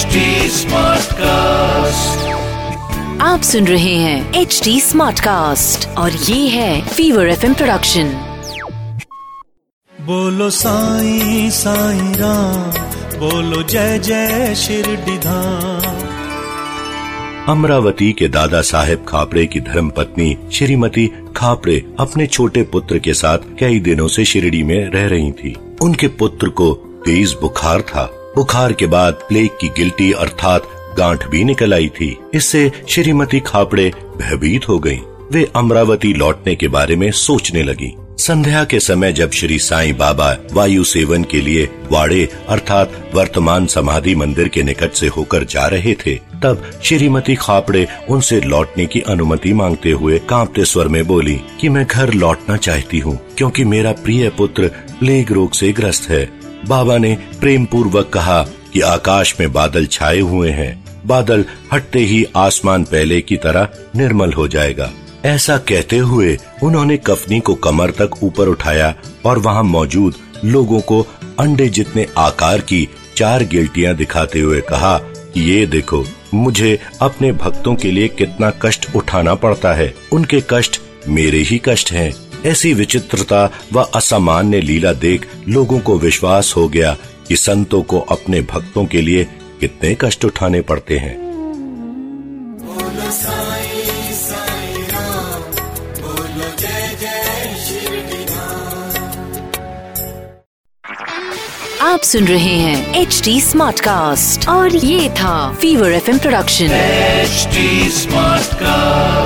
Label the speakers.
Speaker 1: HD Smartcast.
Speaker 2: आप सुन रहे हैं एच डी स्मार्ट कास्ट और ये है फीवर एफ़ प्रोडक्शन
Speaker 3: बोलो साईं साईं राम बोलो जय जय शिरडीधाम
Speaker 4: अमरावती के दादा साहेब खापड़े की धर्म पत्नी श्रीमती खापड़े अपने छोटे पुत्र के साथ कई दिनों से शिरडी में रह रही थी। उनके पुत्र को तेज बुखार था। बुखार के बाद प्लेग की गिल्टी अर्थात गांठ भी निकल आई थी। इससे श्रीमती खापड़े भयभीत हो गईं। वे अमरावती लौटने के बारे में सोचने लगी। संध्या के समय जब श्री साईं बाबा वायु सेवन के लिए वाड़े अर्थात वर्तमान समाधि मंदिर के निकट से होकर जा रहे थे, तब श्रीमती खापड़े उनसे लौटने की अनुमति मांगते हुए कांपते स्वर में बोली कि मैं घर लौटना चाहती हूँ, क्योंकि मेरा प्रिय पुत्र प्लेग रोग से ग्रस्त है। बाबा ने प्रेम पूर्वक कहा कि आकाश में बादल छाए हुए हैं। बादल हटते ही आसमान पहले की तरह निर्मल हो जाएगा। ऐसा कहते हुए उन्होंने कफनी को कमर तक ऊपर उठाया और वहाँ मौजूद लोगों को अंडे जितने आकार की चार गिल्टियाँ दिखाते हुए कहा कि ये देखो, मुझे अपने भक्तों के लिए कितना कष्ट उठाना पड़ता है। उनके कष्ट मेरे ही कष्ट हैं। ऐसी विचित्रता व असामान्य लीला देख लोगों को विश्वास हो गया कि संतों को अपने भक्तों के लिए कितने कष्ट उठाने पड़ते हैं
Speaker 2: आप सुन रहे हैं एच डी स्मार्ट कास्ट और ये था fever F production
Speaker 1: H smart Smartcast.